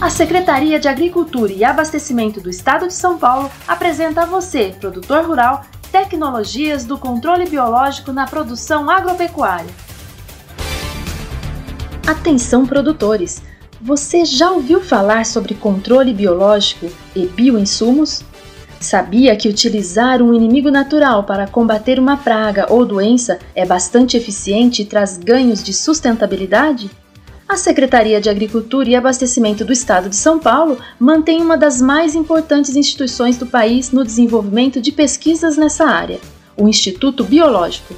A Secretaria de Agricultura e Abastecimento do Estado de São Paulo apresenta a você, produtor rural, tecnologias do controle biológico na produção agropecuária. Atenção, produtores! Você já ouviu falar sobre controle biológico e bioinsumos? Sabia que utilizar um inimigo natural para combater uma praga ou doença é bastante eficiente e traz ganhos de sustentabilidade? A Secretaria de Agricultura e Abastecimento do Estado de São Paulo mantém uma das mais importantes instituições do país no desenvolvimento de pesquisas nessa área, o Instituto Biológico.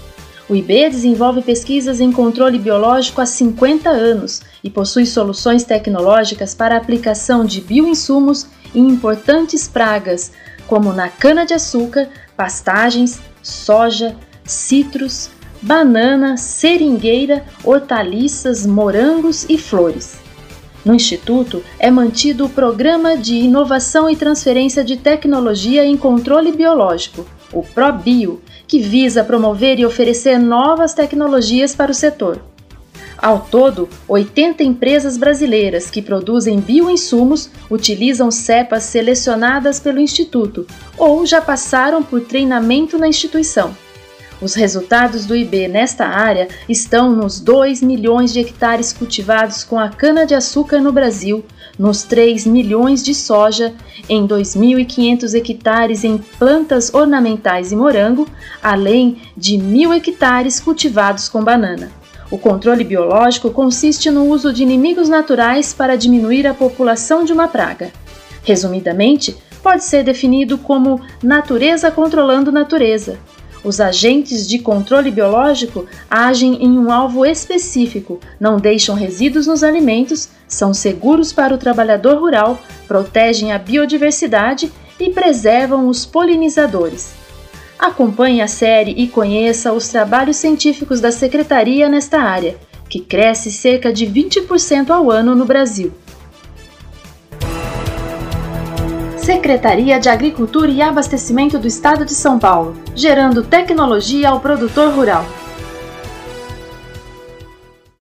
O IB desenvolve pesquisas em controle biológico há 50 anos e possui soluções tecnológicas para a aplicação de bioinsumos em importantes pragas, como na cana-de-açúcar, pastagens, soja, citros, banana, seringueira, hortaliças, morangos e flores. No Instituto é mantido o Programa de Inovação e Transferência de Tecnologia em Controle Biológico, o ProBio, que visa promover e oferecer novas tecnologias para o setor. Ao todo, 80 empresas brasileiras que produzem bioinsumos utilizam cepas selecionadas pelo Instituto ou já passaram por treinamento na instituição. Os resultados do IB nesta área estão nos 2 milhões de hectares cultivados com a cana-de-açúcar no Brasil, nos 3 milhões de soja, em 2.500 hectares em plantas ornamentais e morango, além de 1.000 hectares cultivados com banana. O controle biológico consiste no uso de inimigos naturais para diminuir a população de uma praga. Resumidamente, pode ser definido como natureza controlando natureza, os agentes de controle biológico agem em um alvo específico, não deixam resíduos nos alimentos, são seguros para o trabalhador rural, protegem a biodiversidade e preservam os polinizadores. Acompanhe a série e conheça os trabalhos científicos da Secretaria nesta área, que cresce cerca de 20% ao ano no Brasil. Secretaria de Agricultura e Abastecimento do Estado de São Paulo, gerando tecnologia ao produtor rural.